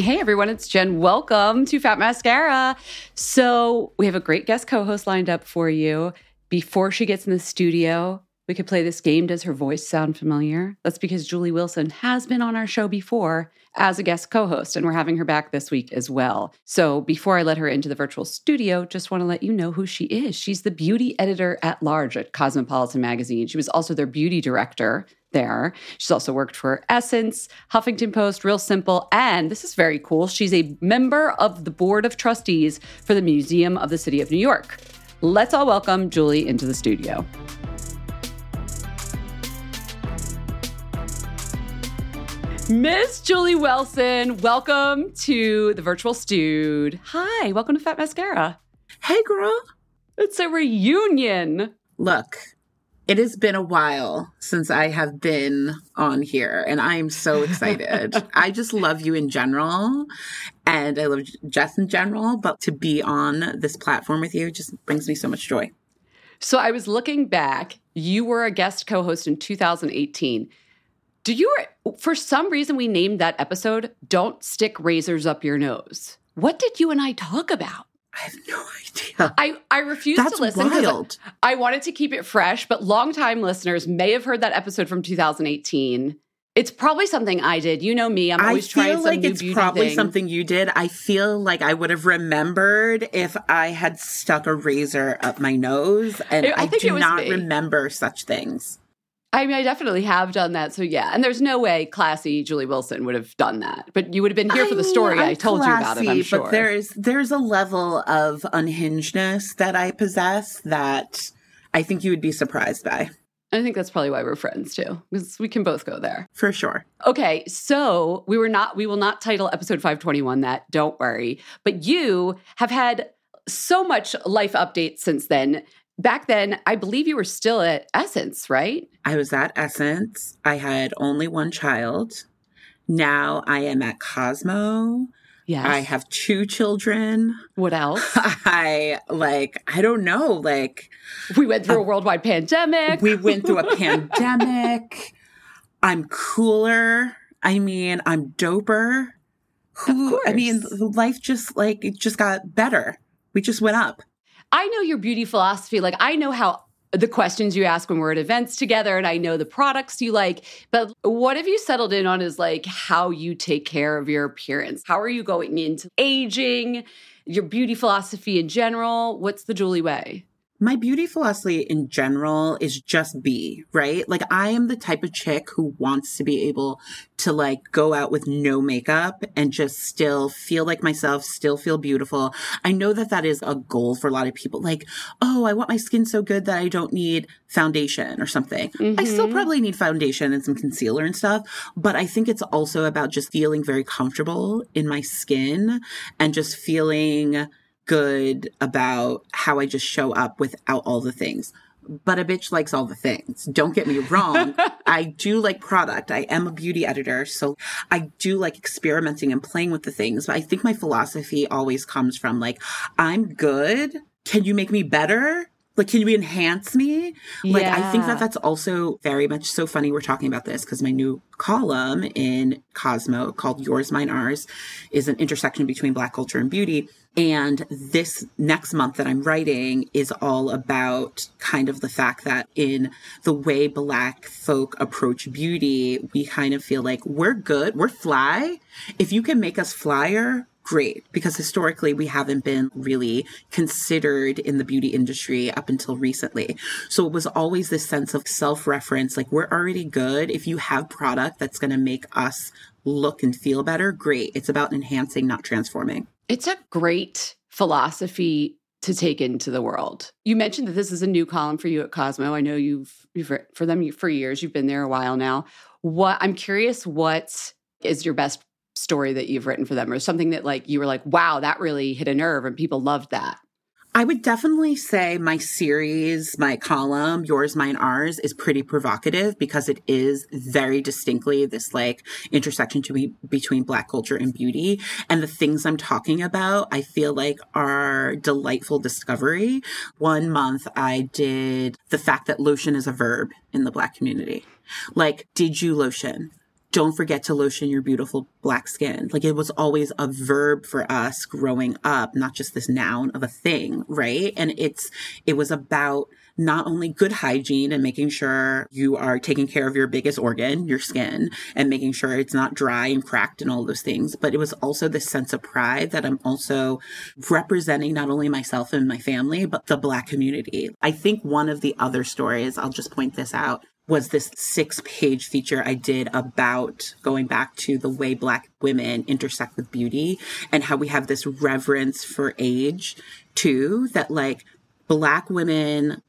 Hey everyone, it's Jenn. Welcome to Fat Mascara. So, we have a great guest co host lined up for you. Before she gets in the studio, we could play this game. Does her voice sound familiar? That's because Julee Wilson has been on our show before as a guest co host, and we're having her back this week as well. So, before I let her into the virtual studio, just want to let you know who she is. She's the beauty editor at large at Cosmopolitan Magazine. She was also their beauty director there. She's also worked for Essence, Huffington Post, Real Simple, and this is very cool. She's a member of the board of trustees for the Museum of the City of New York. Let's all welcome Julee into the studio. Miss Julee Wilson, welcome to the virtual stude. Hi, welcome to Fat Mascara. Hey, girl. It's a reunion. Look, it has been a while since I have been on here, and I am so excited. I just love you in general, and I love Jess in general, but to be on this platform with you just brings me so much joy. So I was looking back. You were a guest co host in 2018. Do you, for some reason, we named that episode Don't Stick Razors Up Your Nose. What did you and I talk about? I have no idea. I, I refuse That's to listen wild. I wanted to keep it fresh, but longtime listeners may have heard that episode from 2018. It's probably something I did. You know me; I'm always I trying feel some like new it's beauty probably thing. something you did. I feel like I would have remembered if I had stuck a razor up my nose, and I I, think it do was not me. remember such things. I mean, I definitely have done that. So yeah, and there's no way classy Julee Wilson would have done that. But you would have been here for the story. I I'm told you about it. I'm classy, sure. But there's there's a level of unhingedness that I possess that I think you would be surprised by, I think that's probably why we're friends too, because we can both go there. for sure. Okay, so we were not. We will not title episode 521 that. Don't worry. But you have had so much life updates since then. Back then, I believe you were still at Essence, right? I was at Essence. I had only one child. Now I am at Cosmo. Yes. I have two children. What else? I like, I don't know, like, we went through uh, a worldwide pandemic. we went through a pandemic. I'm cooler. I mean, I'm doper. Who, I mean, life just like, it just got better. We just went up. I know your beauty philosophy. Like I know how the questions you ask when we're at events together and I know the products you like. But what have you settled in on is like how you take care of your appearance? How are you going into aging? your beauty philosophy in general? What's the Julee way? My beauty philosophy in general is just be, right? Like I am the type of chick who wants to be able to like go out with no makeup and just still feel like myself, still feel beautiful. I know that that is a goal for a lot of people. Like, oh, I want my skin so good that I don't need foundation or something. Mm-hmm. I still mm-hmm. probably need foundation and some concealer and stuff, but I think it's also about just feeling very comfortable in my skin and just feeling good about how I just show up without all the things. But a bitch likes all the things. Don't get me wrong. I do like product. I am a beauty editor. So I do like experimenting and playing with the things. But I think my philosophy always comes from like, I'm good. Can you make me better? Like, can you enhance me? Like, yeah. I think that that's also very much so funny. We're talking about this because my new column in Cosmo called Yours, Mine, Ours is an intersection between Black culture and beauty. And this next month that I'm writing is all about kind of the fact that in the way Black folk approach beauty, we kind of feel like we're good, we're fly. If you can make us flyer, great because historically we haven't been really considered in the beauty industry up until recently. So it was always this sense of self reference like we're already good. If you have product that's going to make us look and feel better, great. It's about enhancing, not transforming. It's a great philosophy to take into the world. You mentioned that this is a new column for you at Cosmo. I know you've, you've for them for years. You've been there a while now. What I'm curious, what is your best story that you've written for them, or something that like you were like, wow, that really hit a nerve, and people loved that? I would definitely say my series, my column, Yours, Mine, Ours, is pretty provocative because it is very distinctly this like intersection to be, between Black culture and beauty. And the things I'm talking about, I feel like are delightful discovery. One month I did the fact that lotion is a verb in the Black community. Like, did you lotion? Don't forget to lotion your beautiful black skin. Like it was always a verb for us growing up, not just this noun of a thing, right? And it's, it was about not only good hygiene and making sure you are taking care of your biggest organ, your skin, and making sure it's not dry and cracked and all those things, but it was also this sense of pride that I'm also representing not only myself and my family, but the black community. I think one of the other stories, I'll just point this out, was this six page feature I did about going back to the way Black women intersect with beauty and how we have this reverence for age too, that like Black women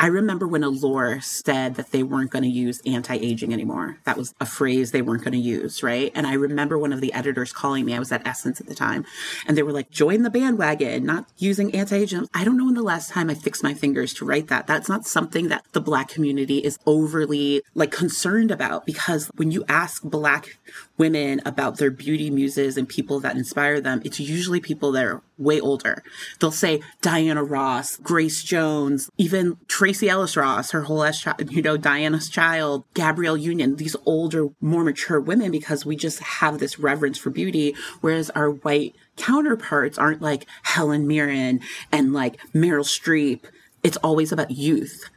I remember when Allure said that they weren't going to use anti aging anymore. That was a phrase they weren't going to use, right? And I remember one of the editors calling me. I was at Essence at the time, and they were like, join the bandwagon, not using anti aging. I don't know when the last time I fixed my fingers to write that. That's not something that the Black community is overly like concerned about because when you ask Black women about their beauty muses and people that inspire them, it's usually people that are way older. They'll say Diana Ross, Grace Jones, even Tracee Ellis Ross, her whole ass, you know, Diana's Child, Gabrielle Union, these older, more mature women because we just have this reverence for beauty, whereas our white counterparts aren't like Helen Mirren and like Meryl Streep. It's always about youth.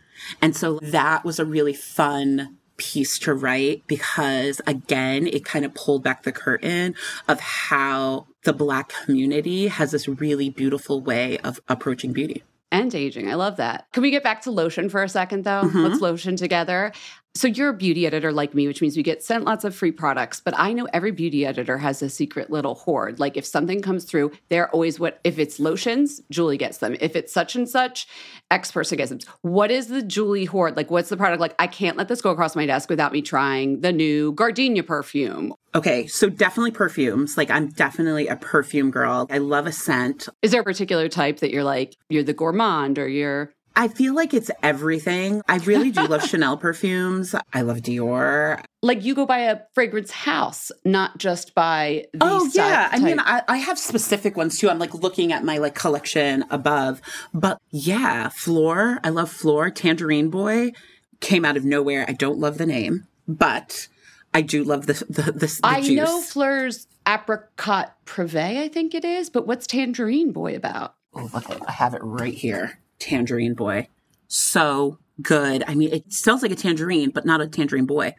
And so that was a really fun piece to write because again, it kind of pulled back the curtain of how the black community has this really beautiful way of approaching beauty and aging. I love that. Can we get back to lotion for a second though? Mm-hmm. Let's lotion together. So you're a beauty editor like me, which means we get sent lots of free products. But I know every beauty editor has a secret little hoard. Like if something comes through, they're always what if it's lotions, Julee gets them. If it's such and such, X person gets them. What is the Julee hoard? Like what's the product? Like I can't let this go across my desk without me trying the new Gardenia perfume. Okay, so definitely perfumes. Like I'm definitely a perfume girl. I love a scent. Is there a particular type that you're like, you're the gourmand or you're I feel like it's everything. I really do love Chanel perfumes. I love Dior. Like you go by a fragrance house, not just by the Oh yeah. Type. I mean, I, I have specific ones too. I'm like looking at my like collection above. But yeah, Phlur. I love Phlur. Tangerine Boy came out of nowhere. I don't love the name, but I do love the the, the, the I juice. know Phlur's apricot privé, I think it is, but what's Tangerine Boy about? Oh, look, I have it right here. Tangerine Boy. So good. I mean, it smells like a tangerine, but not a tangerine boy.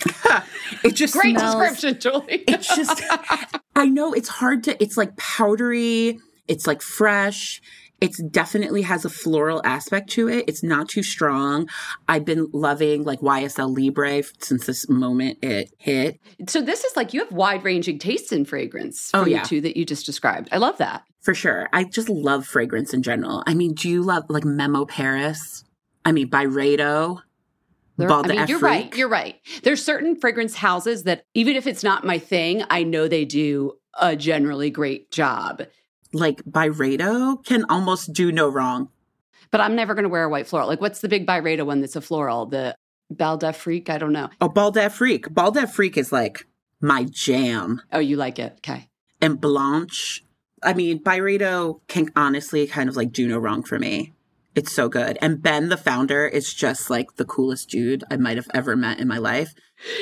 it just great smells, description, Julee. it's just I know it's hard to it's like powdery It's like fresh. It's definitely has a floral aspect to it. It's not too strong. I've been loving like YSL Libre since this moment it hit. So this is like you have wide ranging tastes in fragrance. Oh, yeah. two that you just described. I love that. For sure. I just love fragrance in general. I mean, do you love like Memo Paris? I mean, Byredo, There- I mean, you're right. You're right. There's certain fragrance houses that even if it's not my thing, I know they do a generally great job. Like Byredo can almost do no wrong. But I'm never going to wear a white floral. Like, what's the big Byredo one that's a floral? The Bal d'Afrique? I don't know. Oh, Bal d'Afrique. Bal d'Afrique is like my jam. Oh, you like it? Okay. And Blanche. I mean, Byredo can honestly kind of like do no wrong for me. It's so good. And Ben, the founder, is just like the coolest dude I might have ever met in my life.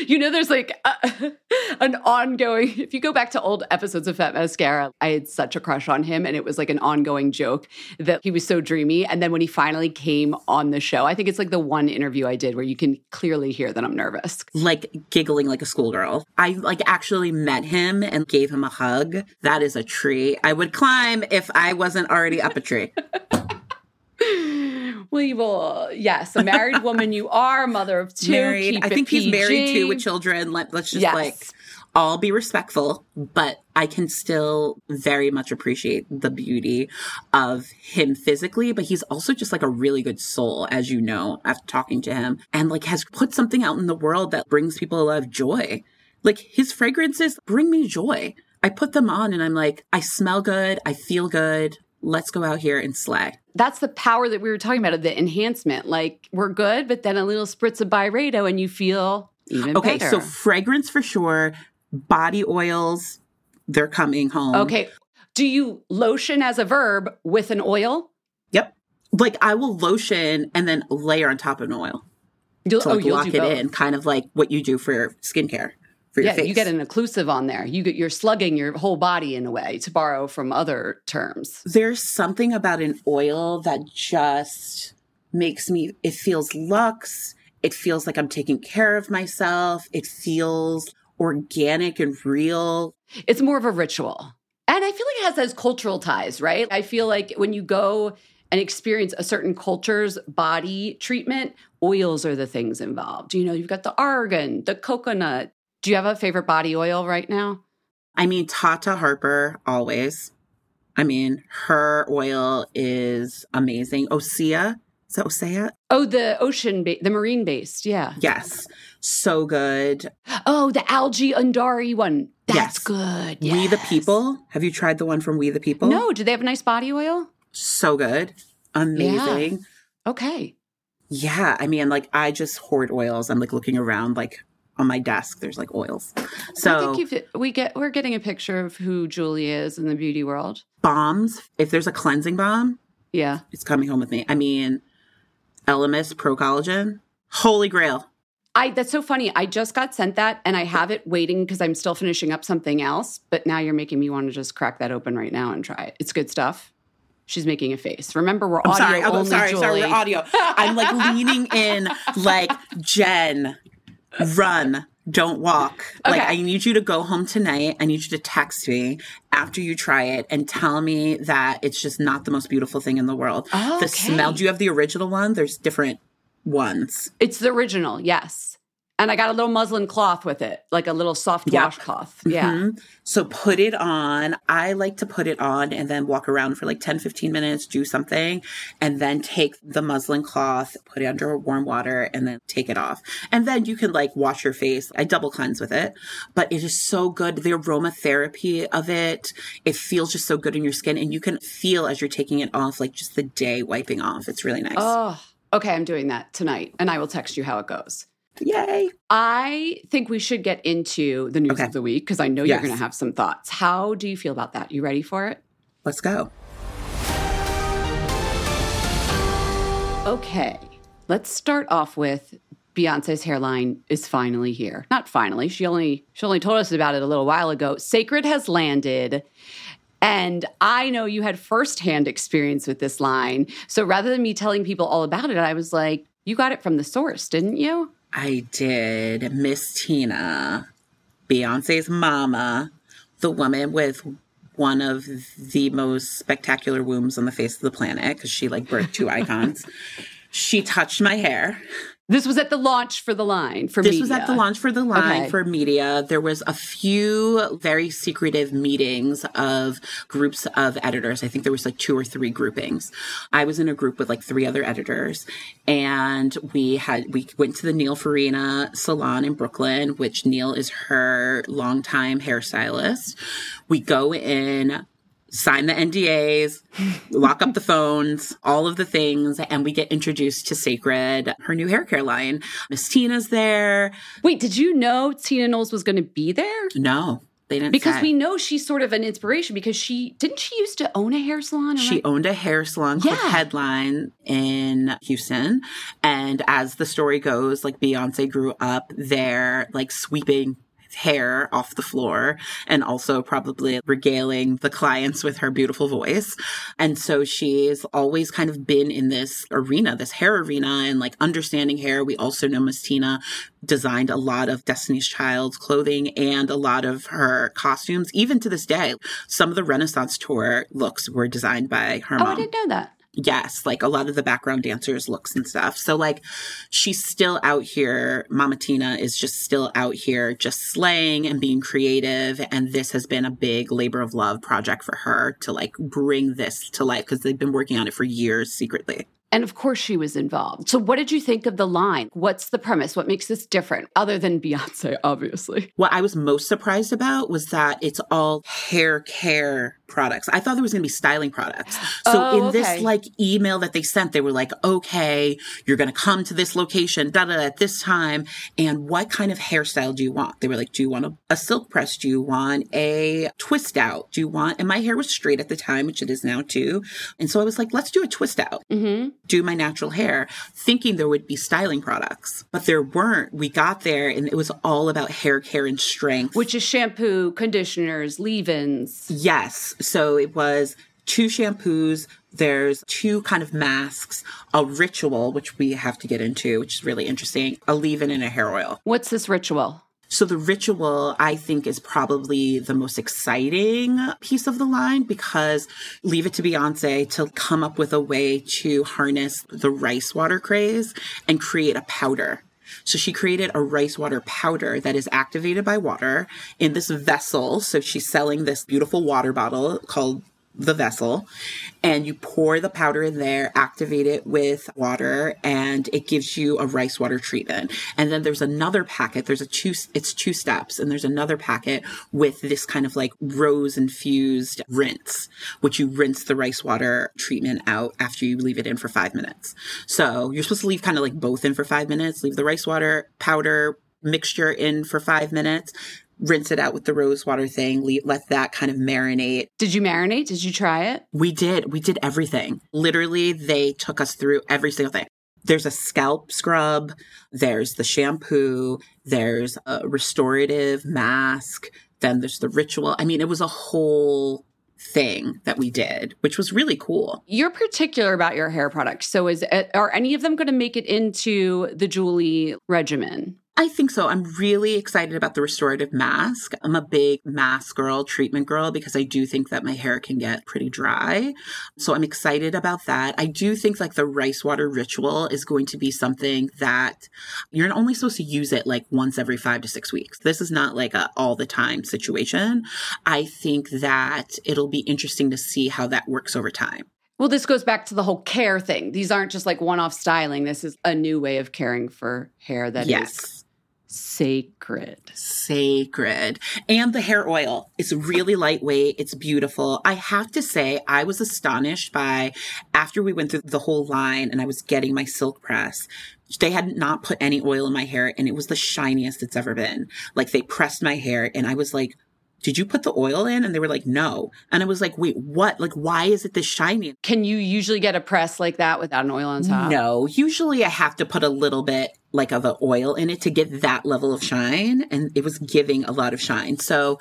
You know, there's like a, an ongoing, if you go back to old episodes of Fat Mascara, I had such a crush on him. And it was like an ongoing joke that he was so dreamy. And then when he finally came on the show, I think it's like the one interview I did where you can clearly hear that I'm nervous. Like giggling like a schoolgirl. I like actually met him and gave him a hug. That is a tree I would climb if I wasn't already up a tree. We will, yes, a married woman you are, mother of two. married. I think he's married too with children. Let, let's just Yes. like all be respectful, but I can still very much appreciate the beauty of him physically, but he's also just like a really good soul, as you know, after talking to him, and like has put something out in the world that brings people a lot of joy. Like his fragrances bring me joy. I put them on and I'm like, I smell good, I feel good. Let's go out here and slay. That's the power that we were talking about of the enhancement. Like we're good, but then a little spritz of Byredo and you feel even Okay, better. Okay, so fragrance for sure, body oils, they're coming home. Okay. Do you lotion as a verb with an oil? Yep. Like I will lotion and then layer on top of an oil You'll, to oh, like you'll lock it both. in, kind of like what you do for skincare Yeah, face. you get an occlusive on there. You get you're slugging your whole body in a way, to borrow from other terms. There's something about an oil that just makes me. It feels luxe. It feels like I'm taking care of myself. It feels organic and real. It's more of a ritual. And I feel like it has those cultural ties, right? I feel like when you go and experience a certain culture's body treatment, oils are the things involved. You know, you've got the argan, the coconut. Do you have a favorite body oil right now? I mean, Tata Harper always. I mean, her oil is amazing. Osea, is that Osea? Oh, the ocean, ba- the marine based. Yeah. Yes, so good. Oh, the algae Undaria one. That's Yes. good. We the People. Have you tried the one from We the People? No, do they have a nice body oil? So good. Amazing. Okay. Yeah. I mean, like, I just hoard oils. I'm like looking around, like, on my desk, there's like oils. I So, we get we're getting a picture of who Julee is in the beauty world. balms, if there's a cleansing balm, Yeah. it's coming home with me. I mean, Elemis Pro Collagen, holy grail. I that's so funny. I just got sent that and I have it waiting because I'm still finishing up something else. But now you're making me want to just crack that open right now and try it. It's good stuff. She's making a face. Remember, we're I'm audio sorry. I'm sorry. Julee. Sorry. We're audio. I'm like leaning in, like, Jenn, run. Don't walk. Like, I need you to go home tonight. I need you to text me after you try it and tell me that it's just not the most beautiful thing in the world. Oh, the okay. smell. Do you have the original one? There's different ones. It's the original, yes. And I got a little muslin cloth with it, like a little soft Yep. washcloth. Yeah. Mhm. So put it on. I like to put it on and then walk around for like 10, 15 minutes, do something, and then take the muslin cloth, put it under warm water, and then take it off. And then you can like wash your face. I double cleanse with it, but it is so good. The aromatherapy of it, it feels just so good in your skin. And you can feel as you're taking it off, like just the day wiping off. It's really nice. Oh, okay. I'm doing that tonight, and I will text you how it goes. Yay. I think we should get into the news Okay. of the week because I know Yes. you're going to have some thoughts. How do you feel about that? You ready for it? Let's go. Okay, let's start off with Beyonce's hairline is finally here. Not finally. She only she only told us about it a little while ago. Cécred has landed. And I know you had firsthand experience with this line. So rather than me telling people all about it, I was like, you got it from the source, didn't you? I did Miss Tina, Beyonce's mama, the woman with one of the most spectacular wombs on the face of the planet because she like birthed two icons. She touched my hair. This was at the launch for the line for This media. was at the launch for the line Okay. for media. There was a few very secretive meetings of groups of editors. I think there was like two or three groupings. I was in a group with like three other editors and we had we went to the Neal Farinah salon in Brooklyn, which Neal is her longtime hairstylist. We go in sign the NDAs, lock up the phones, all of the things, and we get introduced to Cécred, her new hair care line. Miss Tina's there. Wait, did you know Tina Knowles was going to be there? No, they didn't Because say. we know she's sort of an inspiration because she didn't she used to own a hair salon? She owned a hair salon called Headline in Houston. And as the story goes, like Beyonce grew up there, like sweeping hair off the floor and also probably regaling the clients with her beautiful voice. And so she's always kind of been in this arena, this hair arena and like understanding hair. We also know Miss Tina designed a lot of Destiny's Child's clothing and a lot of her costumes. Even to this day, some of the Renaissance tour looks were designed by her Oh, mom. I didn't know that. Yes, like a lot of the background dancers' looks and stuff. So, like, she's still out here. Mama Tina is just still out here, just slaying and being creative. And this has been a big labor of love project for her to like bring this to life because they've been working on it for years secretly. And of course she was involved. So what did you think of the line? What's the premise? What makes this different other than Beyonce, obviously? What I was most surprised about was that it's all hair care products. I thought there was going to be styling products. So Oh, in okay. this like email that they sent, they were like, okay, you're going to come to this location, da da da, at this time. And what kind of hairstyle do you want? They were like, do you want a, a silk press? Do you want a twist out? Do you want, and my hair was straight at the time, which it is now too. And so I was like, let's do a twist out Mm-hmm. do my natural hair, thinking there would be styling products, but there weren't. We got there and it was all about hair care and strength. Which is shampoo, conditioners, leave-ins. yes. So it was two shampoos. There's two kind of masks, a ritual, which we have to get into, which is really interesting, a leave-in and a hair oil. What's this ritual? So the ritual, I think, is probably the most exciting piece of the line because leave it to Beyonce to come up with a way to harness the rice water craze and create a powder. So she created a rice water powder that is activated by water in this vessel. So she's selling this beautiful water bottle called the vessel and you pour the powder in there, activate it with water, and it gives you a rice water treatment. And then there's another packet. There's a two, it's two steps, and there's another packet with this kind of like rose infused rinse, which you rinse the rice water treatment out after you leave it in for five minutes. So you're supposed to leave kind of like both in for five minutes, leave the rice water powder mixture in for five minutes, rinse it out with the rose water thing, le- let that kind of marinate. Did you marinate? Did you try it? We did. We did everything. Literally, they took us through every single thing. There's a scalp scrub, there's the shampoo, there's a restorative mask, then there's the ritual. I mean, it was a whole thing that we did, which was really cool. You're particular about your hair products. So is uh, are any of them going to make it into the Julee regimen? I think so. I'm really excited about the restorative mask. I'm a big mask girl, treatment girl, because I do think that my hair can get pretty dry. So I'm excited about that. I do think like the rice water ritual is going to be something that you're only supposed to use it like once every five to six weeks. This is not like a all the time situation. I think that it'll be interesting to see how that works over time. Well, this goes back to the whole care thing. These aren't just like one-off styling. This is a new way of caring for hair that is yes. Sacred. sacred. And the hair oil. It's really lightweight. It's beautiful. I have to say, I was astonished by after we went through the whole line and I was getting my silk press. They had not put any oil in my hair and it was the shiniest it's ever been. Like they pressed my hair and I was like, did you put the oil in? And they were like, no. And I was like, wait, what? Like, why is it this shiny? Can you usually get a press like that without an oil on top? No, usually I have to put a little bit like of the oil in it to get that level of shine. And it was giving a lot of shine. So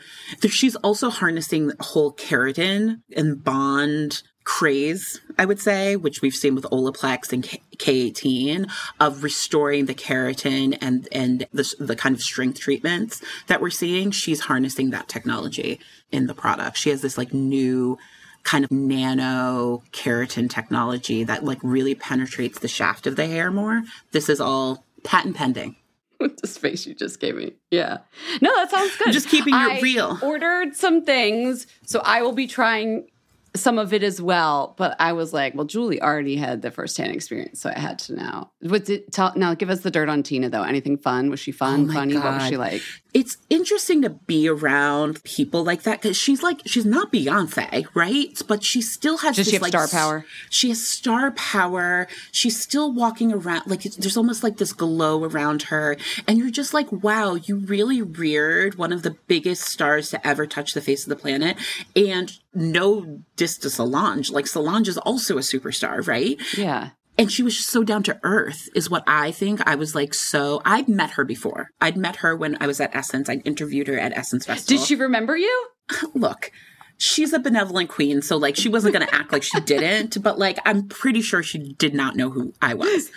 she's also harnessing the whole keratin and bond craze, I would say, which we've seen with Olaplex and K- K18 of restoring the keratin and and the the kind of strength treatments that we're seeing. She's harnessing that technology in the product. She has this like new kind of nano keratin technology that like really penetrates the shaft of the hair more. This is all patent pending. With the space you just gave me. Yeah. No, that sounds good. Just keeping it I real. Ordered some things, so I will be trying some of it as well. But I was like, well, Julee already had the firsthand experience, so I had to know. What did tell now? Give us the dirt on Tina though. Anything fun? Was she fun? Oh funny? What was she like? It's interesting to be around people like that because she's like she's not Beyonce, right? But she still has. Does she have like, star power? She has star power. She's still walking around like it's, there's almost like this glow around her, and you're just like, wow, you really reared one of the biggest stars to ever touch the face of the planet, and no diss to Solange. Like Solange is also a superstar, right? Yeah. And she was just so down to earth is what i think. I was like so i'd met her before. I'd met her when i was at essence. I'd interviewed her at essence festival. Did she remember you? look she's a benevolent queen so like she wasn't going to act like she didn't but like i'm pretty sure she did not know who i was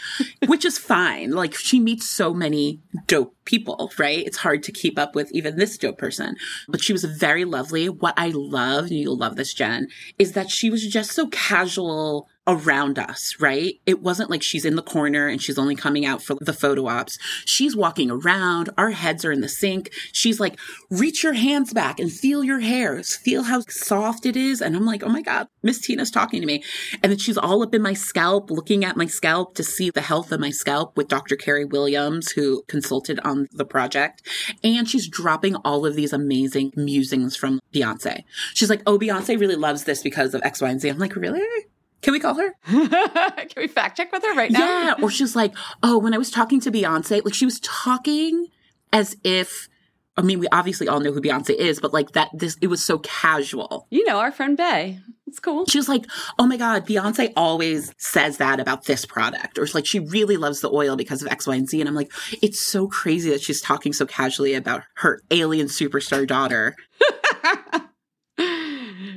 which is fine. Like she meets so many dope people right? It's hard to keep up with even this dope person. But she was very lovely. What i love and you'll love this jenn is that she was just so casual around us, right? It wasn't like she's in the corner and she's only coming out for the photo ops. She's walking around, our heads are in the sink. She's like, reach your hands back and feel your hair, feel how soft it is. And I'm like, oh my God, Miss Tina's talking to me. And then she's all up in my scalp, looking at my scalp to see the health of my scalp with Dr. Kari Williams, who consulted on the project. And she's dropping all of these amazing musings from Beyonce. She's like, oh, Beyonce really loves this because of X, Y, and Z. I'm like, really? Can we call her? Can we fact check with her right now? Yeah. Or she's like, oh, when I was talking to Beyonce, like she was talking as if, I mean, we obviously all know who Beyonce is, but like that, this, it was so casual. You know, our friend Bey. It's cool. She was like, oh my God, Beyonce always says that about this product. Or it's like, she really loves the oil because of X, Y, and Z. And I'm like, it's so crazy that she's talking so casually about her alien superstar daughter.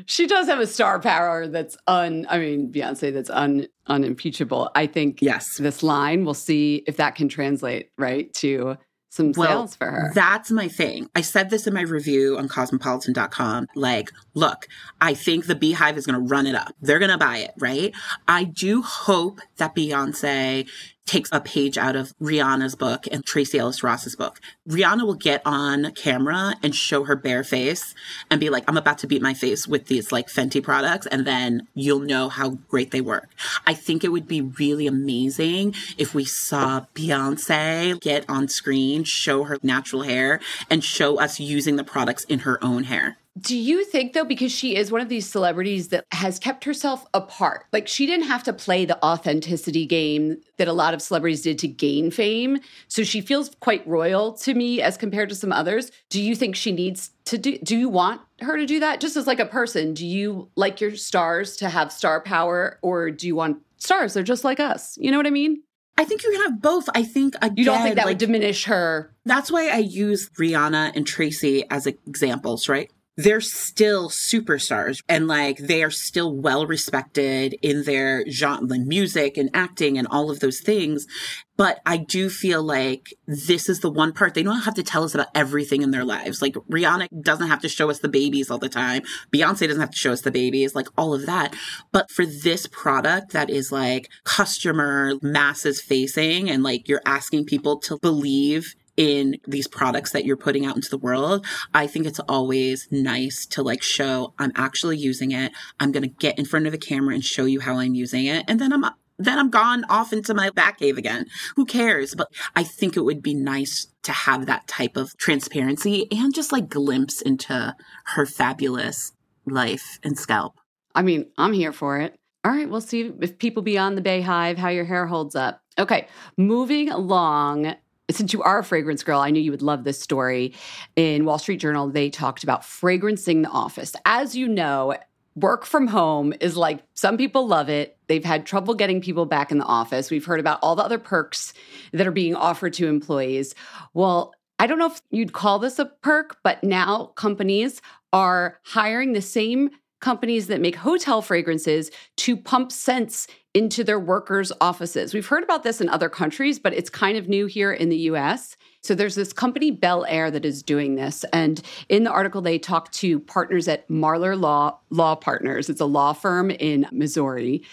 she does have a star power that's un I mean Beyonce that's un unimpeachable. I think Yes. this line we'll see if that can translate right to some sales for her. That's my thing. I said this in my review on cosmopolitan.com. Like, look, I think the BeyHive is going to run it up. They're going to buy it, right? I do hope that Beyonce takes a page out of Rihanna's book and Tracee Ellis Ross's book. Rihanna will get on camera and show her bare face and be like, I'm about to beat my face with these like Fenty products. And then you'll know how great they work. I think it would be really amazing if we saw Beyonce get on screen, show her natural hair and show us using the products in her own hair. Do you think though, because she is one of these celebrities that has kept herself apart, like she didn't have to play the authenticity game that a lot of celebrities did to gain fame. So she feels quite royal to me as compared to some others. Do you think she needs to do, do you want her to do that just as like a person? Do you like your stars to have star power or do you want stars? They're just like us. You know what I mean? I think you can have both. I think again, You don't think that like, would diminish her? That's why I use Rihanna and Tracee as examples, right? They're still superstars and like they are still well respected in their genre, like music and acting and all of those things. But I do feel like this is the one part they don't have to tell us about everything in their lives. Like Rihanna doesn't have to show us the babies all the time. Beyonce doesn't have to show us the babies, like all of that. But for this product that is like customer masses facing and like you're asking people to believe in these products that you're putting out into the world, I think it's always nice to like show I'm actually using it. I'm going to get in front of a camera and show you how I'm using it. And then I'm then I'm gone off into my back cave again. Who cares? But I think it would be nice to have that type of transparency and just like glimpse into her fabulous life and scalp. I mean, I'm here for it. All right, we'll see if people beyond the Bay Hive, how your hair holds up. Okay, moving along. Since you are a fragrance girl, I knew you would love this story. In Wall Street Journal, they talked about fragrancing the office. As you know, work from home is like some people love it. They've had trouble getting people back in the office. We've heard about all the other perks that are being offered to employees. Well, I don't know if you'd call this a perk, but now companies are hiring the same companies that make hotel fragrances to pump scents into their workers' offices. We've heard about this in other countries, but it's kind of new here in the US. So there's this company Bel Air that is doing this, and in the article they talk to partners at Marler Law Law Partners. It's a law firm in Missouri,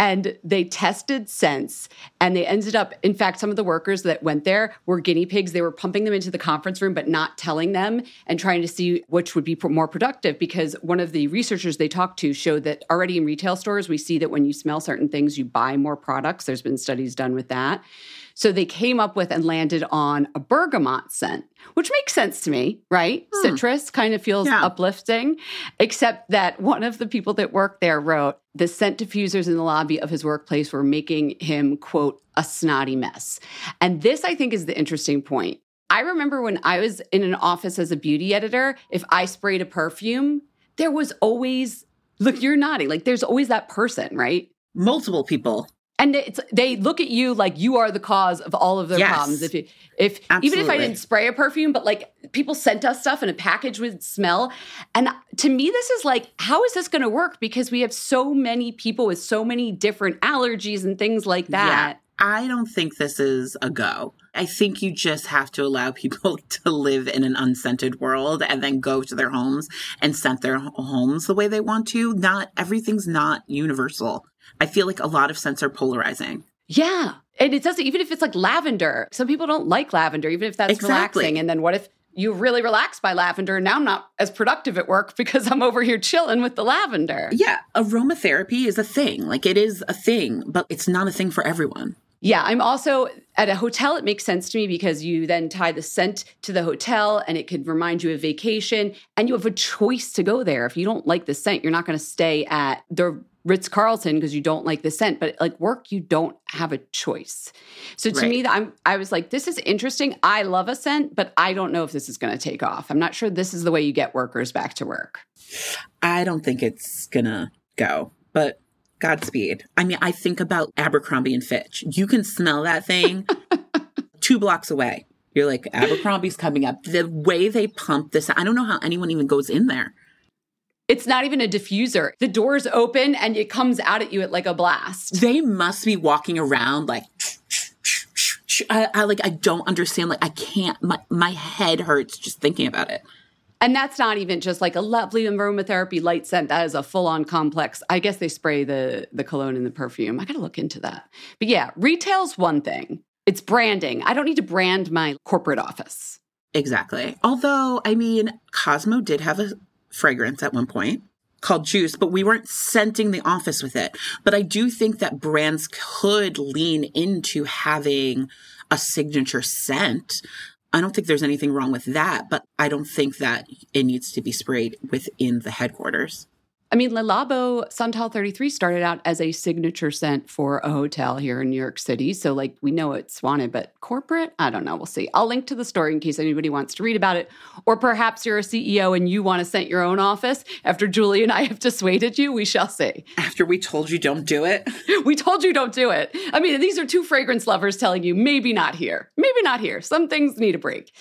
and they tested scents and they ended up in fact some of the workers that went there were guinea pigs. They were pumping them into the conference room but not telling them and trying to see which would be more productive because one of the researchers they talked to showed that already in retail stores we see that when you smell certain things you buy more products. There's been studies done with that so they came up with and landed on a bergamot scent, which makes sense to me, right? Hmm. Citrus kind of feels yeah. uplifting, except that one of the people that worked there wrote the scent diffusers in the lobby of his workplace were making him, quote, a snotty mess. And this, I think, is the interesting point. I remember when I was in an office as a beauty editor, if I sprayed a perfume, there was always, look, you're nodding, like there's always that person, right? Multiple people and it's they look at you like you are the cause of all of their yes. problems if you, if Absolutely. even if i didn't spray a perfume but like people sent us stuff in a package with smell and to me this is like how is this going to work because we have so many people with so many different allergies and things like that yeah. I don't think this is a go. I think you just have to allow people to live in an unscented world and then go to their homes and scent their homes the way they want to. Not everything's not universal. I feel like a lot of scents are polarizing. Yeah. And it doesn't, even if it's like lavender, some people don't like lavender, even if that's exactly. relaxing. And then what if you really relaxed by lavender and now I'm not as productive at work because I'm over here chilling with the lavender? Yeah. Aromatherapy is a thing. Like it is a thing, but it's not a thing for everyone. Yeah, I'm also at a hotel. It makes sense to me because you then tie the scent to the hotel and it could remind you of vacation and you have a choice to go there. If you don't like the scent, you're not going to stay at the Ritz Carlton because you don't like the scent, but like work, you don't have a choice. So to right. me, I'm I was like, this is interesting. I love a scent, but I don't know if this is going to take off. I'm not sure this is the way you get workers back to work. I don't think it's gonna go, but Godspeed. I mean, I think about Abercrombie and Fitch. You can smell that thing two blocks away. You're like, Abercrombie's coming up. The way they pump this, I don't know how anyone even goes in there. It's not even a diffuser. The doors open and it comes out at you at like a blast. They must be walking around like I, I like I don't understand. Like I can't my my head hurts just thinking about it. And that's not even just like a lovely aromatherapy light scent. That is a full on complex. I guess they spray the the cologne and the perfume. I got to look into that. But yeah, retail's one thing. It's branding. I don't need to brand my corporate office. Exactly. Although, I mean, Cosmo did have a fragrance at one point called Juice, but we weren't scenting the office with it. But I do think that brands could lean into having a signature scent. I don't think there's anything wrong with that, but I don't think that it needs to be sprayed within the headquarters. I mean, Le Labo Santal 33 started out as a signature scent for a hotel here in New York City. So, like, we know it's wanted, but corporate, I don't know. We'll see. I'll link to the story in case anybody wants to read about it. Or perhaps you're a CEO and you want to scent your own office. After Julee and I have dissuaded you, we shall see. After we told you don't do it? we told you don't do it. I mean, these are two fragrance lovers telling you maybe not here. Maybe not here. Some things need a break.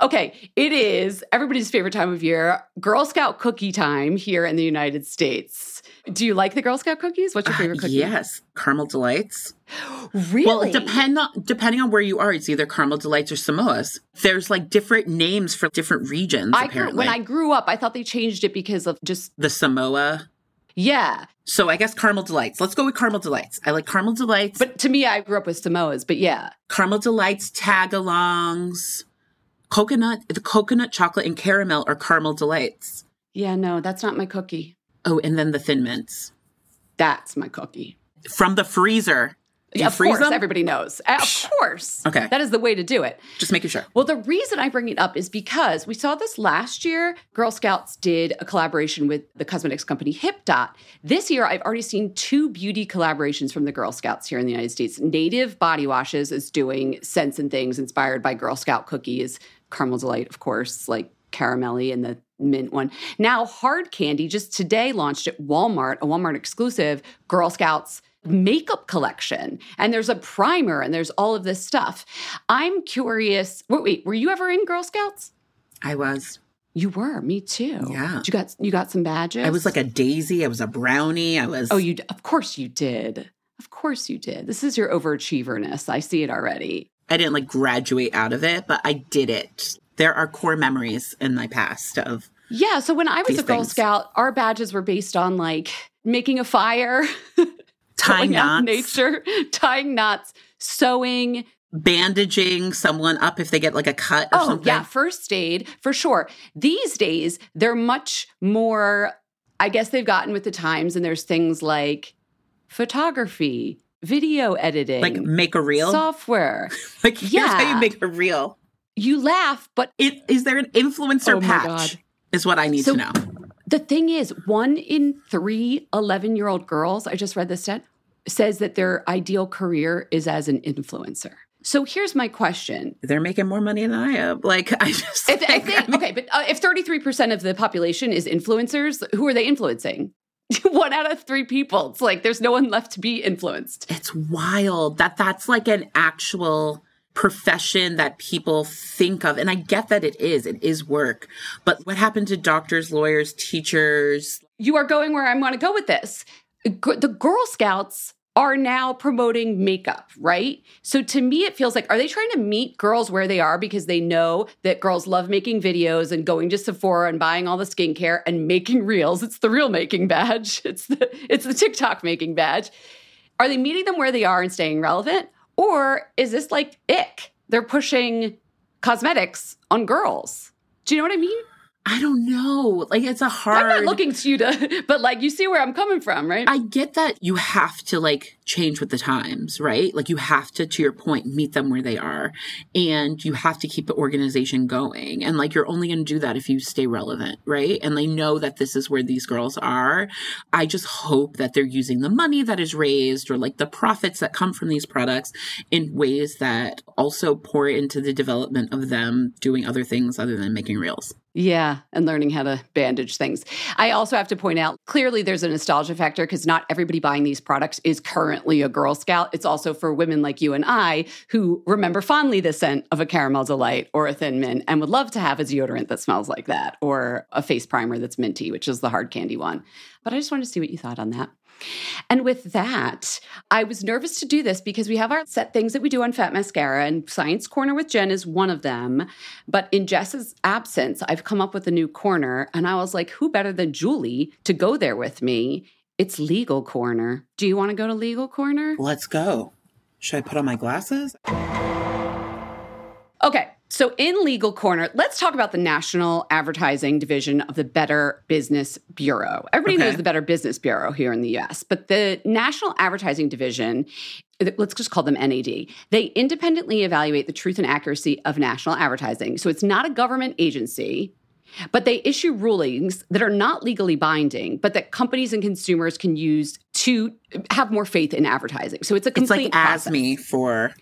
Okay, it is everybody's favorite time of year, Girl Scout cookie time here in the United States. States. Do you like the Girl Scout cookies? What's your uh, favorite uh, cookie? Yes, caramel delights. really? Well, depend on depending on where you are, it's either caramel delights or Samoas. There's like different names for different regions. I grew, when I grew up, I thought they changed it because of just the Samoa. Yeah. So I guess caramel delights. Let's go with caramel delights. I like caramel delights. But to me, I grew up with Samoas. But yeah, caramel delights, tagalongs, coconut, the coconut chocolate and caramel are caramel delights. Yeah, no, that's not my cookie. Oh, and then the thin mints. That's my cookie. From the freezer. Yeah, of course, them? everybody knows. Uh, of course. Okay. That is the way to do it. Just making sure. Well, the reason I bring it up is because we saw this last year. Girl Scouts did a collaboration with the cosmetics company Hipdot. This year, I've already seen two beauty collaborations from the Girl Scouts here in the United States. Native Body Washes is doing scents and things inspired by Girl Scout cookies. Caramel Delight, of course, like caramelly and the mint one. Now, Hard Candy just today launched at Walmart, a Walmart exclusive Girl Scouts makeup collection. And there's a primer and there's all of this stuff. I'm curious. Wait, wait, were you ever in Girl Scouts? I was. You were, me too. Yeah. You got you got some badges. I was like a daisy. I was a brownie. I was. Oh, you of course you did. Of course you did. This is your overachieverness. I see it already. I didn't like graduate out of it, but I did it. There are core memories in my past of Yeah, so when I was a Girl things. Scout, our badges were based on like making a fire, tying going out in knots, nature, tying knots, sewing. bandaging someone up if they get like a cut or Oh, something. yeah, first aid for sure. These days, they're much more, I guess they've gotten with the times, and there's things like photography, video editing, Like make a reel. software. like here's how Yeah. you make a reel. You laugh, but It, is there an influencer Oh my patch? Is what I need So- to know. The thing is, one in three 11 year old girls, I just read this stat, says that their ideal career is as an influencer. So here's my question. They're making more money than I am. Like I just If, if they, I mean, okay, but uh, if 33% of the population is influencers, who are they influencing? one out of three people. It's like there's no one left to be influenced. it's wild that that's like an actual profession that people think of and i get that it is it is work but what happened to doctors lawyers teachers You are going where I want to go with this. The Girl Scouts are now promoting makeup, right? So to me, it feels like, are they trying to meet girls where they are because they know that girls love making videos and going to Sephora and buying all the skincare and making reels? It's the real making badge. It's the it's the TikTok making badge. Are they meeting them where they are and staying relevant? Or is this like ick? They're pushing cosmetics on girls. Do you know what I mean? I don't know like it's a hard I'm not looking to you to, but like you see where I'm coming from, right? I get that you have to like change with the times, right? Like you have to, to your point, meet them where they are and you have to keep the organization going. And like you're only going to do that if you stay relevant, right? And they know that this is where these girls are. I just hope that they're using the money that is raised or like the profits that come from these products in ways that also pour into the development of them doing other things other than making reels. Yeah, and learning how to bandage things. I also have to point out clearly there's a nostalgia factor because not everybody buying these products is currently a Girl Scout. It's also for women like you and I who remember fondly the scent of a caramel delight or a thin mint and would love to have a deodorant that smells like that or a face primer that's minty, which is the hard candy one. But I just wanted to see what you thought on that. And with that, I was nervous to do this because we have our set things that we do on Fat Mascara, and Science Corner with Jenn is one of them. But in Jess's absence, I've come up with a new corner, and I was like, who better than Julee to go there with me? It's Legal Corner. Do you want to go to Legal Corner? Let's go. Should I put on my glasses? Okay. So, in Legal Corner, let's talk about the National Advertising Division of the Better Business Bureau. Everybody Okay. knows the Better Business Bureau here in the US, but the National Advertising Division, let's just call them NAD, they independently evaluate the truth and accuracy of national advertising. So, it's not a government agency. But they issue rulings that are not legally binding, but that companies and consumers can use to have more faith in advertising. So it's a complete it's like. ASME for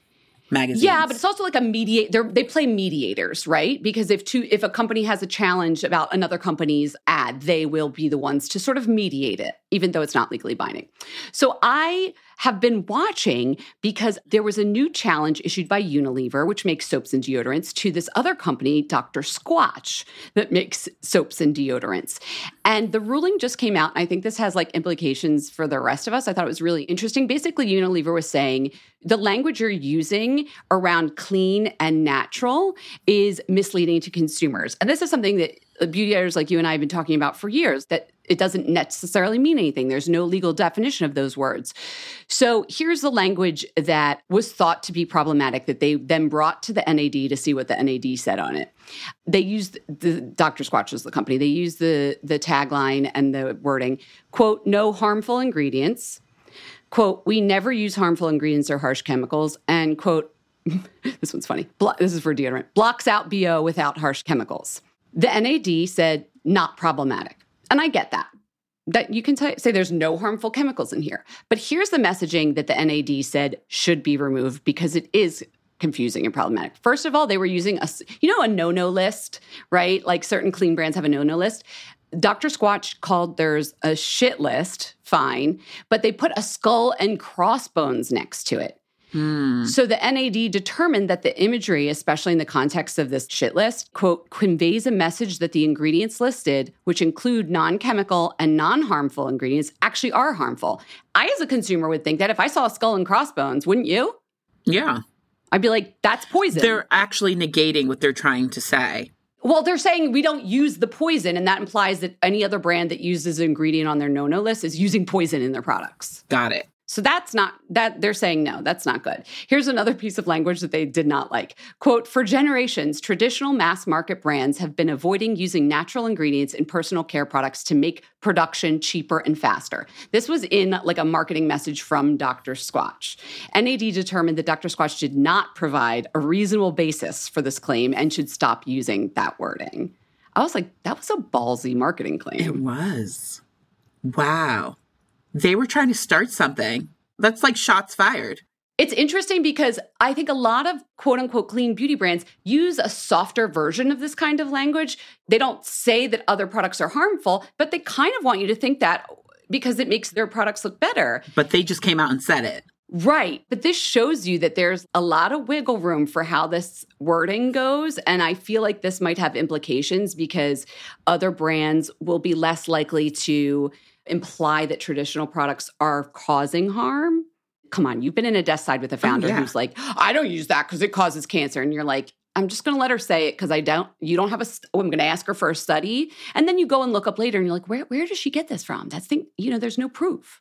magazines. Yeah, but it's also like a mediate. They play mediators, right? Because if two if a company has a challenge about another company's ad, they will be the ones to sort of mediate it, even though it's not legally binding. So I have been watching because there was a new challenge issued by Unilever, which makes soaps and deodorants, to this other company, Dr. Squatch, that makes soaps and deodorants. And the ruling just came out. And I think this has like implications for the rest of us. I thought it was really interesting. Basically, Unilever was saying the language you're using around clean and natural is misleading to consumers. And this is something that beauty editors like you and I have been talking about for years that it doesn't necessarily mean anything. There's no legal definition of those words. So here's the language that was thought to be problematic that they then brought to the NAD to see what the NAD said on it. They used the Dr. Squatch is the company. They used the the tagline and the wording, quote, no harmful ingredients. Quote, we never use harmful ingredients or harsh chemicals. And quote, this one's funny. Blo- this is for deodorant. Blocks out BO without harsh chemicals. The NAD said not problematic. And I get that. That you can t- say there's no harmful chemicals in here. But here's the messaging that the NAD said should be removed because it is confusing and problematic. First of all, they were using a you know, a no-no list, right? Like certain clean brands have a no-no list. Dr. Squatch called theirs a shit list, fine, but they put a skull and crossbones next to it. Hmm. So the NAD determined that the imagery, especially in the context of this shit list, quote, conveys a message that the ingredients listed, which include non chemical and non harmful ingredients, actually are harmful. I, as a consumer, would think that if I saw a skull and crossbones, wouldn't you? Yeah. I'd be like, that's poison. They're actually negating what they're trying to say. well, they're saying we don't use the poison, and that implies that any other brand that uses an ingredient on their no no list is using poison in their products. Got it. So that's not that they're saying no, that's not good. Here's another piece of language that they did not like. Quote, for generations, traditional mass market brands have been avoiding using natural ingredients in personal care products to make production cheaper and faster. This was in like a marketing message from Dr. Squatch. NAD determined that Dr. Squatch did not provide a reasonable basis for this claim and should stop using that wording. I was like, that was a ballsy marketing claim. It was. Wow. They were trying to start something. That's like shots fired. It's interesting because I think a lot of quote unquote clean beauty brands use a softer version of this kind of language. They don't say that other products are harmful, but they kind of want you to think that because it makes their products look better. But they just came out and said it. Right. But this shows you that there's a lot of wiggle room for how this wording goes. And I feel like this might have implications because other brands will be less likely to imply that traditional products are causing harm. Come on, you've been in a desk side with a oh, founder yeah. who's like, I don't use that because it causes cancer. And you're like, I'm just going to let her say it because I don't, you don't have a, st- oh, I'm going to ask her for a study. And then you go and look up later and you're like, where, where does she get this from? That's thing, you know, there's no proof.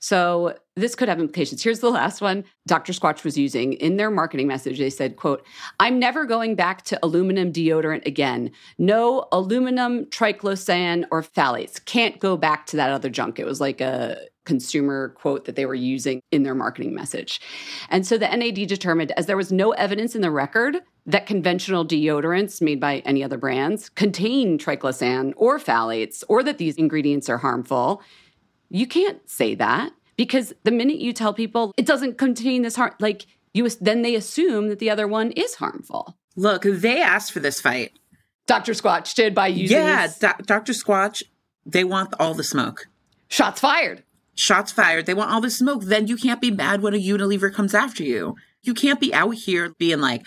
So this could have implications. Here's the last one Dr. Squatch was using in their marketing message. They said, quote, I'm never going back to aluminum deodorant again. No aluminum, triclosan, or phthalates. Can't go back to that other junk. It was like a consumer quote that they were using in their marketing message. And so the NAD determined, as there was no evidence in the record that conventional deodorants made by any other brands contain triclosan or phthalates or that these ingredients are harmful, you can't say that because the minute you tell people it doesn't contain this harm, like you then they assume that the other one is harmful. Look, they asked for this fight. Dr. Squatch did by using Yeah, Do- Dr. Squatch, they want all the smoke. shots fired. Shots fired. They want all the smoke. Then you can't be mad when a Unilever comes after you. You can't be out here being like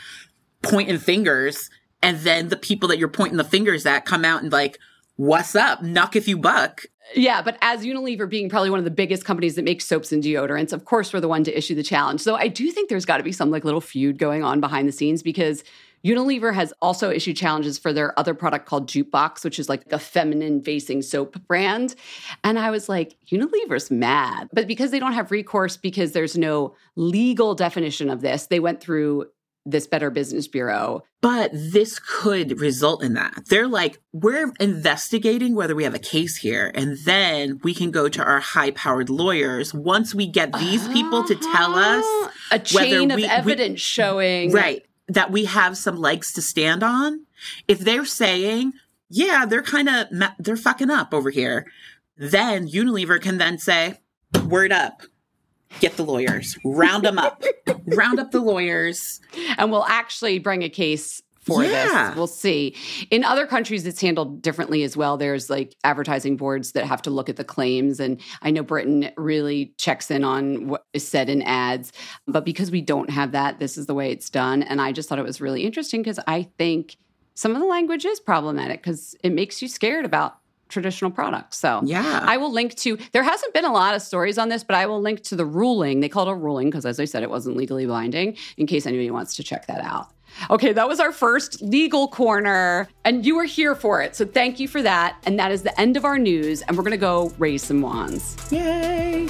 pointing fingers and then the people that you're pointing the fingers at come out and like, what's up? knock if you buck. Yeah, but as Unilever being probably one of the biggest companies that makes soaps and deodorants, of course we're the one to issue the challenge. So I do think there's got to be some like little feud going on behind the scenes because Unilever has also issued challenges for their other product called Jukebox, which is like a feminine facing soap brand. And I was like, Unilever's mad. But because they don't have recourse because there's no legal definition of this, they went through this Better Business Bureau. But this could result in that. They're like, we're investigating whether we have a case here, and then we can go to our high powered lawyers once we get these people to tell us Ah, a chain of we- we- evidence showing right that we have some legs to stand on. If they're saying, yeah, they're kind of they're fucking up over here, then Unilever can then say, word up. Get the lawyers. Round them up. Round up the lawyers. and we'll actually bring a case for Yeah. this. We'll see. In other countries, it's handled differently as well. There's like advertising boards that have to look at the claims. And I know Britain really checks in on what is said in ads. But because we don't have that, this is the way it's done. And I just thought it was really interesting because I think some of the language is problematic because it makes you scared about traditional products. So Yeah. I will link to there hasn't been a lot of stories on this, but I will link to the ruling. They called it a ruling because as I said, it wasn't legally binding in case anybody wants to check that out. Okay, that was our first legal corner, and you were here for it. So thank you for that. And that is the end of our news, and we're gonna go raise some wands. Yay.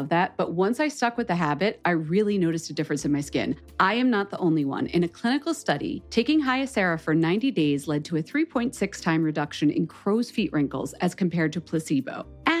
that. But once I stuck with the habit, I really noticed a difference in my skin. I am not the only one. In a clinical study, taking Hyacera for 90 days led to a 3.6 time reduction in crow's feet wrinkles as compared to placebo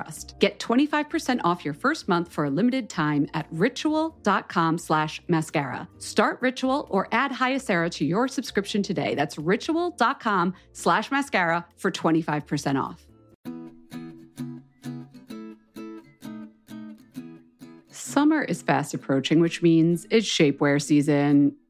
trust. Get 25% off your first month for a limited time at ritual.com slash mascara. Start Ritual or add Hyacera to your subscription today. That's ritual.com slash mascara for 25% off. Summer is fast approaching, which means it's shapewear season.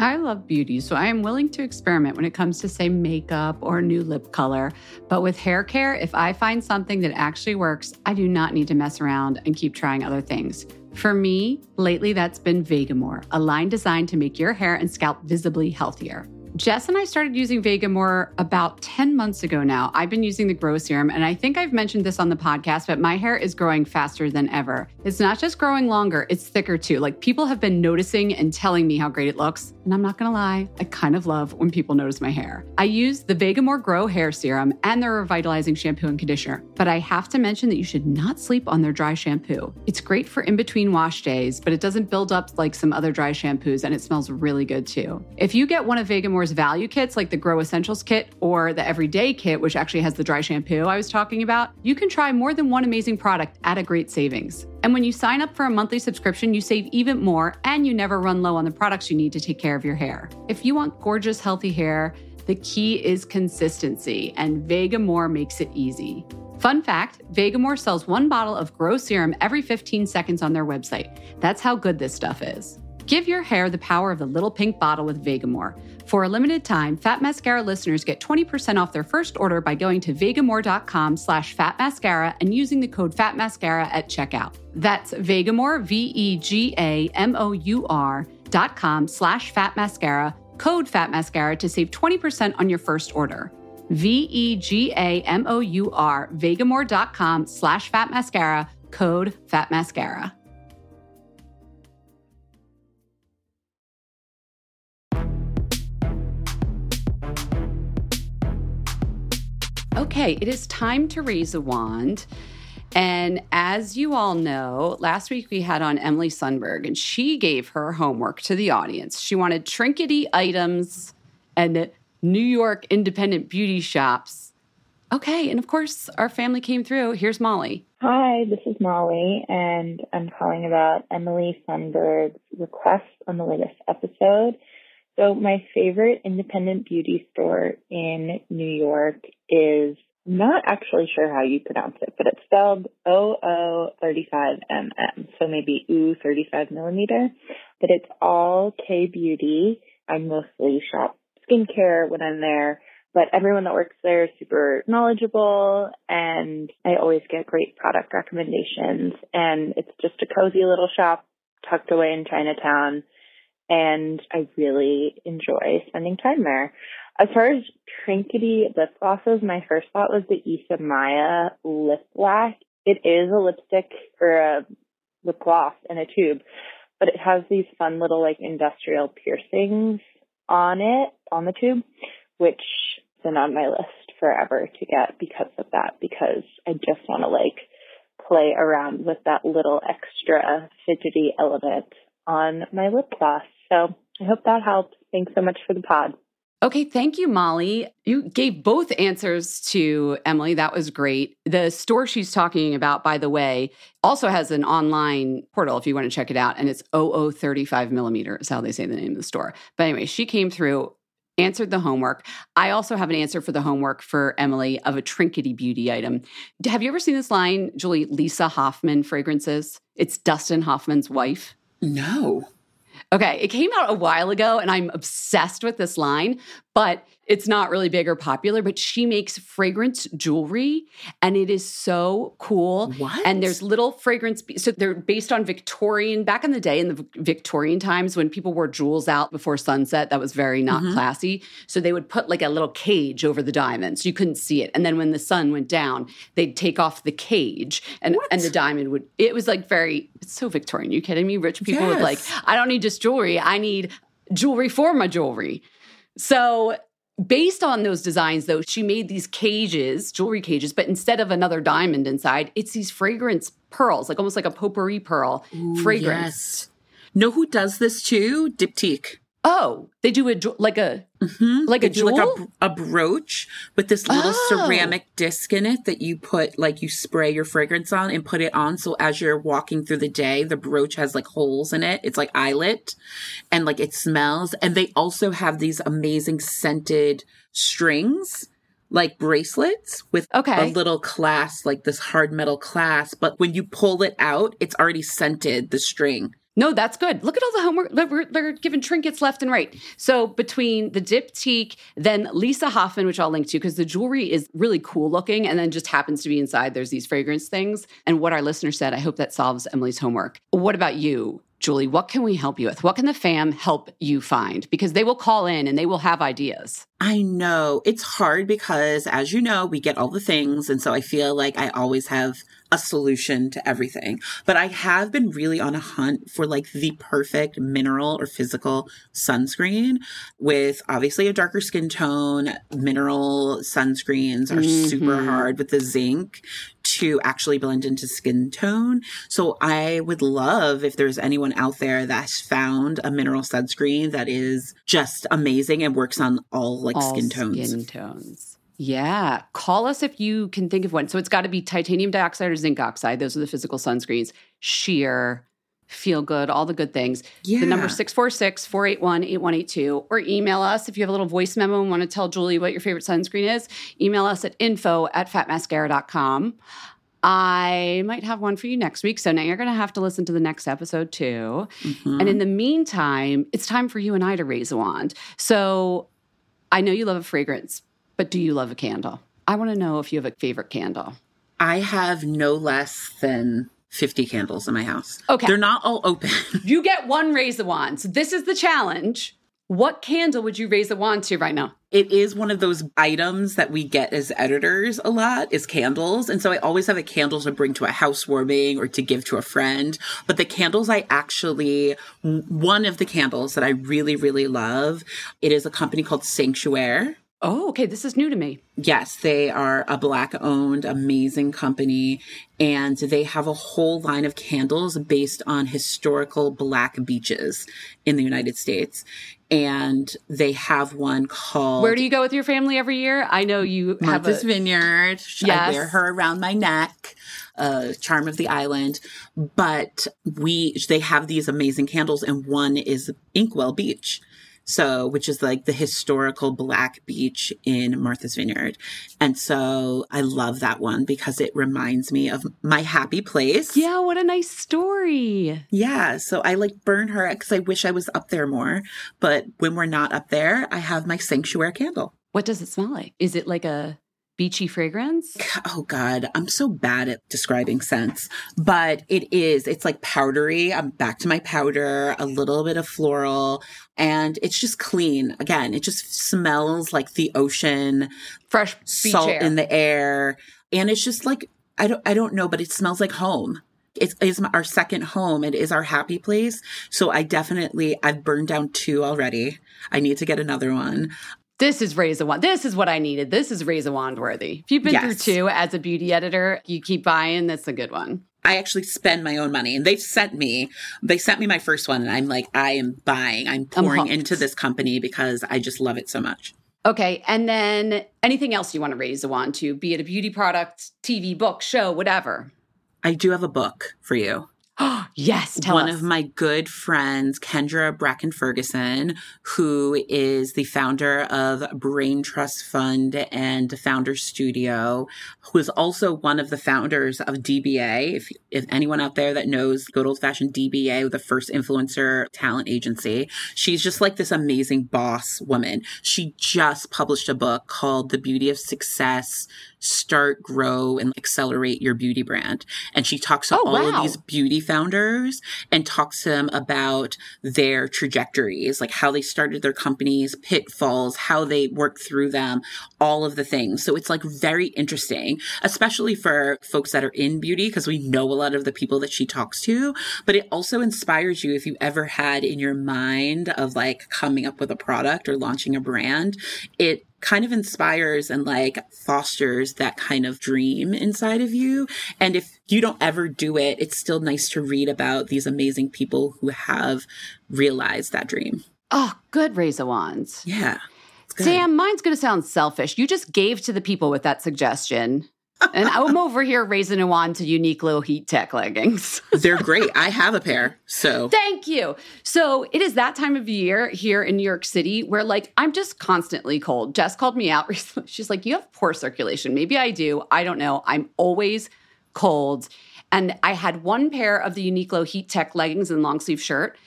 I love beauty, so I am willing to experiment when it comes to, say, makeup or new lip color. But with hair care, if I find something that actually works, I do not need to mess around and keep trying other things. For me, lately that's been Vegamour, a line designed to make your hair and scalp visibly healthier. Jess and I started using Vegamour about 10 months ago now. I've been using the Grow Serum, and I think I've mentioned this on the podcast, but my hair is growing faster than ever. It's not just growing longer, it's thicker too. Like people have been noticing and telling me how great it looks. And I'm not gonna lie, I kind of love when people notice my hair. I use the Vegamour Grow Hair Serum and their revitalizing shampoo and conditioner, but I have to mention that you should not sleep on their dry shampoo. It's great for in between wash days, but it doesn't build up like some other dry shampoos, and it smells really good too. If you get one of Vegamour's value kits, like the Grow Essentials kit or the Everyday kit, which actually has the dry shampoo I was talking about, you can try more than one amazing product at a great savings. And when you sign up for a monthly subscription, you save even more and you never run low on the products you need to take care of your hair. If you want gorgeous, healthy hair, the key is consistency, and Vegamour makes it easy. Fun fact Vegamour sells one bottle of Grow Serum every 15 seconds on their website. That's how good this stuff is. Give your hair the power of the little pink bottle with Vegamour. For a limited time, Fat Mascara listeners get 20% off their first order by going to vegamour.com slash fatmascara and using the code fatmascara at checkout. That's Vegamour, V-E-G-A-M-O-U-R dot com slash fatmascara, code fatmascara to save 20% on your first order. V-E-G-A-M-O-U-R, vegamour.com slash fatmascara, code fatmascara. Okay, it is time to raise a wand. And as you all know, last week we had on Emily Sundberg, and she gave her homework to the audience. She wanted trinkety items and New York independent beauty shops Okay. And of course, our family came through. Here's Molly. Hi, this is Molly, and I'm calling about Emily Sundberg's request on the latest episode. So, my favorite independent beauty store in New York is not actually sure how you pronounce it, but it's spelled OO35MM, so maybe OO 35 millimeter. But it's all K Beauty. I mostly shop skincare when I'm there but everyone that works there is super knowledgeable and I always get great product recommendations and it's just a cozy little shop tucked away in Chinatown and I really enjoy spending time there. As far as trinkety lip glosses, my first thought was the Isamaya lip black. It is a lipstick or a lip gloss in a tube, but it has these fun little like industrial piercings on it, on the tube, which has been on my list forever to get because of that, because I just want to like play around with that little extra fidgety element on my lip gloss. So I hope that helps. Thanks so much for the pod. Okay, thank you, Molly. You gave both answers to Emily. That was great. The store she's talking about, by the way, also has an online portal if you want to check it out. And it's 0035 millimeter is how they say the name of the store. But anyway, she came through answered the homework. I also have an answer for the homework for Emily of a trinkety beauty item. Have you ever seen this line, Julee? Lisa Hoffman fragrances. It's Dustin Hoffman's wife. No. Okay, it came out a while ago and I'm obsessed with this line, but it's not really big or popular, but she makes fragrance jewelry and it is so cool. What? And there's little fragrance. So they're based on Victorian, back in the day, in the Victorian times when people wore jewels out before sunset, that was very not mm-hmm. classy. So they would put like a little cage over the diamond so you couldn't see it. And then when the sun went down, they'd take off the cage and, and the diamond would, it was like very, it's so Victorian. You kidding me? Rich people yes. would like, I don't need just jewelry, I need jewelry for my jewelry. So Based on those designs, though, she made these cages, jewelry cages, but instead of another diamond inside, it's these fragrance pearls, like almost like a potpourri pearl Ooh, fragrance. Yes. Know who does this too? Diptyque. Oh, they do a like a mm-hmm. like they a jewel, like a, a, brooch with this little oh. ceramic disc in it that you put like you spray your fragrance on and put it on. So as you're walking through the day, the brooch has like holes in it. It's like eyelet, and like it smells. And they also have these amazing scented strings like bracelets with okay. a little clasp, like this hard metal clasp. But when you pull it out, it's already scented, the string. No, that's good. Look at all the homework. They're, they're giving trinkets left and right. So between the diptyque, then Lisa Hoffman, which I'll link to because the jewelry is really cool looking, and then just happens to be inside. There's these fragrance things. And what our listener said, I hope that solves Emily's homework. What about you? Julee, what can we help you with? What can the fam help you find? Because they will call in and they will have ideas. I know it's hard because, as you know, we get all the things. And so I feel like I always have a solution to everything. But I have been really on a hunt for like the perfect mineral or physical sunscreen with obviously a darker skin tone. Mineral sunscreens are mm-hmm. super hard with the zinc to actually blend into skin tone. So I would love if there's anyone out there that's found a mineral sunscreen that is just amazing and works on all like all skin tones. Skin tones. Yeah. Call us if you can think of one. So it's got to be titanium dioxide or zinc oxide. Those are the physical sunscreens. Sheer, feel good, all the good things. Yeah. The number 646 481 8182. Or email us if you have a little voice memo and want to tell Julee what your favorite sunscreen is. Email us at info at fatmascara.com. I might have one for you next week. So now you're going to have to listen to the next episode too. Mm-hmm. And in the meantime, it's time for you and I to raise a wand. So I know you love a fragrance but do you love a candle? I want to know if you have a favorite candle. I have no less than 50 candles in my house. Okay. They're not all open. you get one raise the wand. So this is the challenge. What candle would you raise the wand to right now? It is one of those items that we get as editors a lot is candles. And so I always have a candle to bring to a housewarming or to give to a friend. But the candles I actually, one of the candles that I really, really love, it is a company called Sanctuaire Oh, okay. This is new to me. Yes, they are a black owned, amazing company, and they have a whole line of candles based on historical black beaches in the United States. And they have one called Where do you go with your family every year? I know you have Martha's a, Vineyard. I Yes. wear her around my neck. Uh, charm of the island, but we they have these amazing candles, and one is Inkwell Beach, so which is like the historical black beach in Martha's Vineyard, and so I love that one because it reminds me of my happy place. Yeah, what a nice story. Yeah, so I like burn her because I wish I was up there more, but when we're not up there, I have my sanctuary candle. What does it smell like? Is it like a beachy fragrance? oh god. I'm so bad at describing scents but it is it's like powdery. I'm back to my powder a little bit of floral and it's just clean. Again it just smells like the ocean Fresh salt air. in the air and it's just like i don't i don't know but it smells like home. It is our second home. It is our happy place. So i definitely i've burned down two already. I need to get another one This is raise a wand. This is what I needed. This is raise a wand worthy. If you've been Yes. through two as a beauty editor, you keep buying. That's a good one. I actually spend my own money and they've sent me, they sent me my first one and I'm like, I am buying, I'm pouring hooked. into this company because I just love it so much. Okay. And then anything else you want to raise a wand to, be it a beauty product, TV, book, show, whatever. I do have a book for you. yes. Tell One us. of my good friends, Kendra Bracken Ferguson, who is the founder of Brain Trust Fund and Founder Studio, who is also one of the founders of DBA. If, if anyone out there that knows good old fashioned DBA, the first influencer talent agency, she's just like this amazing boss woman. She just published a book called The Beauty of Success Start, Grow, and Accelerate Your Beauty Brand. And she talks to Oh, all wow. of these beauty founders and talks to them about their trajectories, like how they started their companies, pitfalls, how they worked through them, all of the things. So it's like very interesting, especially for folks that are in beauty, because we know a lot of the people that she talks to, but it also inspires you if you ever had in your mind of like coming up with a product or launching a brand, it kind of inspires and like fosters that kind of dream inside of you. And if you don't ever do it, it's still nice to read about these amazing people who have realized that dream. oh, good raise wands. Yeah. Sam, mine's going to sound selfish. You just gave to the people with that suggestion. And I'm over here raising a wand to Uniqlo heat tech leggings. They're great. I have a pair. So Thank you. So it is that time of year here in New York City where, like, I'm just constantly cold. Jess called me out recently. She's like, You have poor circulation. Maybe I do. I don't know. I'm always cold. And I had one pair of the Uniqlo Heat Tech leggings and long sleeve shirt.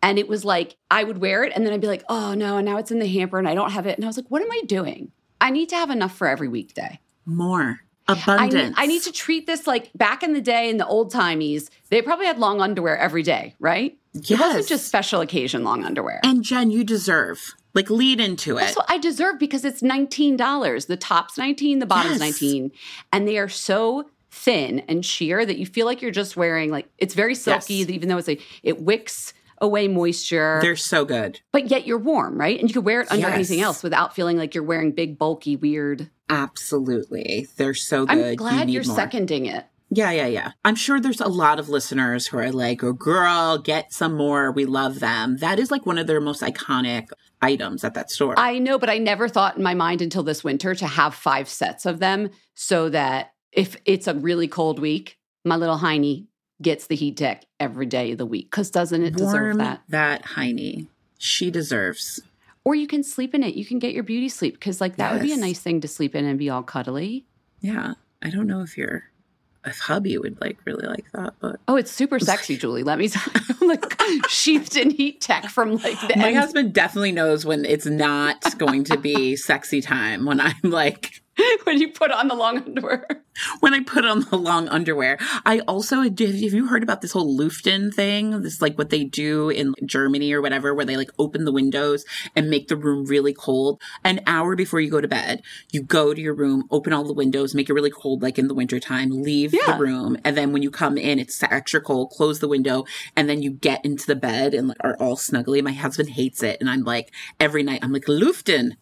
And it was like, I would wear it and then I'd be like, Oh no. And now it's in the hamper and I don't have it. And I was like, What am I doing? I need to have enough for every weekday. more I abundance. need, I need to treat this like back in the day in the old timies, they probably had long underwear every day, right? It wasn't just special occasion long underwear. And Jenn, you deserve. Like lead into it. What I deserve because it's $19. The top's 19, the bottom's Yes. 19. And they are so thin and sheer that you feel like you're just wearing like it's very silky, Yes. even though it's like it wicks away moisture. They're so good. but yet you're warm, right? And you could wear it under Yes. anything else without feeling like you're wearing big, bulky, weird. Absolutely. They're so good. I'm You glad you're more. seconding it. Yeah, yeah, yeah. I'm sure there's a lot of listeners who are like, oh, girl, get some more. We love them. That is like one of their most iconic items at that store. I know, but I never thought in my mind until this winter to have five sets of them so that if it's a really cold week, my little Heine gets the heat tech every day of the week. Because doesn't it deserve Warm that? that Heine. She deserves. Or you can sleep in it. You can get your beauty sleep because, like, that would be a nice thing to sleep in and be all cuddly. Yeah. I don't know if you're, if hubby would like really like that, but Oh, it's super sexy, Julee. Let me tell you, like sheathed in heat tech from like the my end. husband definitely knows when it's not going to be sexy time when I'm like, when you put on the long underwear. when I put on the long underwear. I also have you heard about this whole Luften thing? This is like what they do in Germany or whatever, where they like open the windows and make the room really cold. An hour before you go to bed, you go to your room, open all the windows, make it really cold, like in the wintertime, leave Yeah. the room, and then when you come in, it's extra cold. Close the window, and then you get into the bed and like, are all snuggly. My husband hates it, and I'm like every night, I'm like Luften.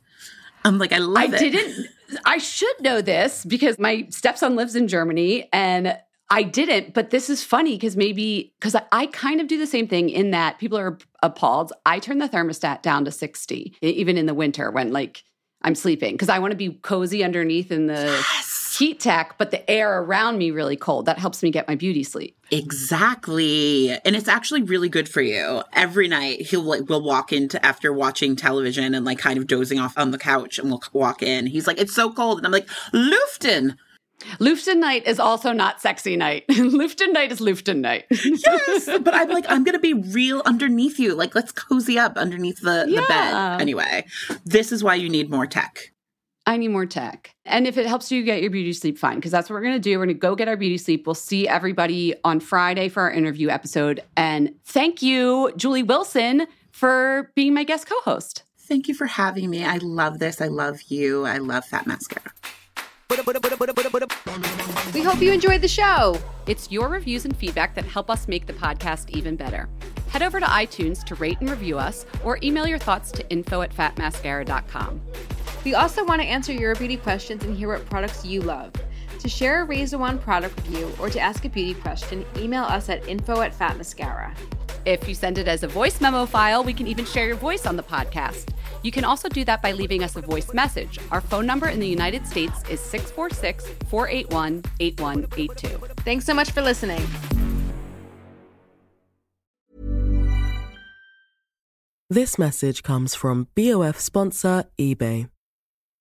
I'm like, I love I it. didn't. I should know this because my stepson lives in Germany and I didn't, but this is funny because maybe because I, I kind of do the same thing in that people are appalled. I turn the thermostat down to 60, e- even in the winter when like I'm sleeping, because I want to be cozy underneath in the heat tech, but the air around me really cold. That helps me get my beauty sleep. Exactly. And it's actually really good for you. Every night he'll like will walk into after watching television and like kind of dozing off on the couch and we'll walk in. He's like, It's so cold. And I'm like, Luften. Luften night is also not sexy night. Luften night is Luften night. Yes. but I'm like, I'm gonna be real underneath you. Like, let's cozy up underneath the, the bed. Anyway, this is why you need more tech. I need more tech. And if it helps you get your beauty sleep, fine, because that's what we're going to do. We're going to go get our beauty sleep. We'll see everybody on Friday for our interview episode. And thank you, Julee Wilson, for being my guest co host. Thank you for having me. I love this. I love you. I love Fat Mascara. We hope you enjoyed the show. It's your reviews and feedback that help us make the podcast even better. Head over to iTunes to rate and review us or email your thoughts to info at fatmascara.com. We also want to answer your beauty questions and hear what products you love. To share a Raise A Wand product review or to ask a beauty question, email us at info at fatmascara. If you send it as a voice memo file, we can even share your voice on the podcast. You can also do that by leaving us a voice message. Our phone number in the United States is 646 481 8182. Thanks so much for listening. This message comes from BOF sponsor eBay.